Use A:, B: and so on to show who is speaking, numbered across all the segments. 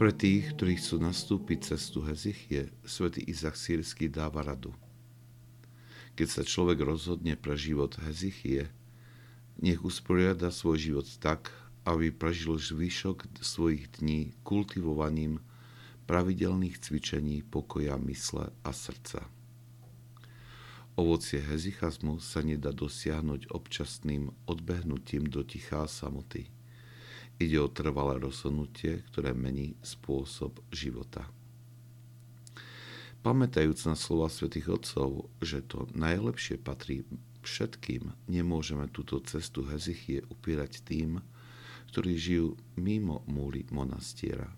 A: Pre tých, ktorí chcú nastúpiť cestu Hezichie, svätý Izak Sírsky dáva radu. Keď sa človek rozhodne pre život Hezichie, nech usporiada svoj život tak, aby prežil zvyšok svojich dní kultivovaním pravidelných cvičení pokoja mysle a srdca. Ovocie hezichazmu sa nedá dosiahnuť občasným odbehnutím do tichá samoty. Ide o trvalé rozhodnutie, ktoré mení spôsob života. Pamätajúc na slova svätých Otcov, že to najlepšie patrí všetkým, nemôžeme túto cestu hezichie upírať tým, ktorí žijú mimo múry monastiera.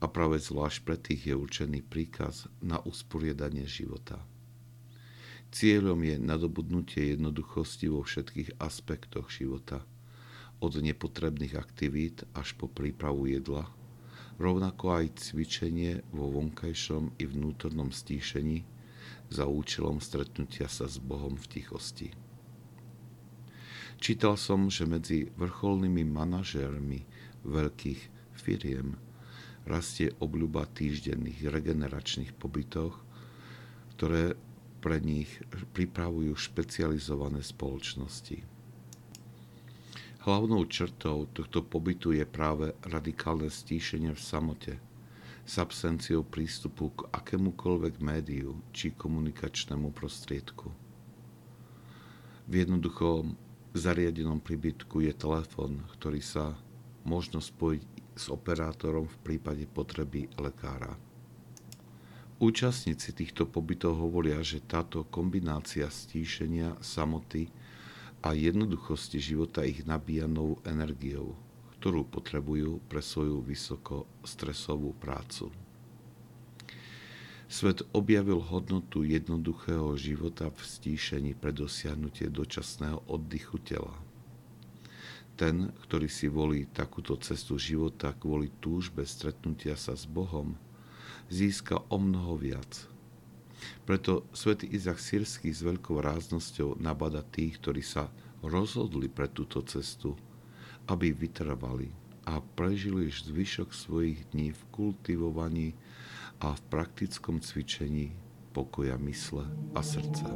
A: A práve zvlášť pre tých je určený príkaz na usporiadanie života. Cieľom je nadobudnutie jednoduchosti vo všetkých aspektoch života, od nepotrebných aktivít až po prípravu jedla, rovnako aj cvičenie vo vonkajšom i vnútornom stíšení za účelom stretnutia sa s Bohom v tichosti. Čítal som, že medzi vrcholnými manažérmi veľkých firiem rastie obľuba týždenných regeneračných pobytoch, ktoré pre nich pripravujú špecializované spoločnosti. Hlavnou črtou tohto pobytu je práve radikálne stíšenie v samote, s absenciou prístupu k akémukoľvek médiu či komunikačnému prostriedku. V jednoduchom zariadenom príbytku je telefon, ktorý sa možno spojiť s operátorom v prípade potreby lekára. Účastníci týchto pobytov hovoria, že táto kombinácia stíšenia, samoty a jednoduchosti života ich nabíja novú energiou, ktorú potrebujú pre svoju vysoko stresovú prácu. Svet objavil hodnotu jednoduchého života v stíšení pre dosiahnutie dočasného oddychu tela. Ten, ktorý si volí takúto cestu života kvôli túžbe stretnutia sa s Bohom, získa o mnoho viac. Preto svätý Izak Sírsky s veľkou ráznosťou nabada tých, ktorí sa rozhodli pre túto cestu, aby vytrvali a prežili zvyšok svojich dní v kultivovaní a v praktickom cvičení pokoja mysle a srdca.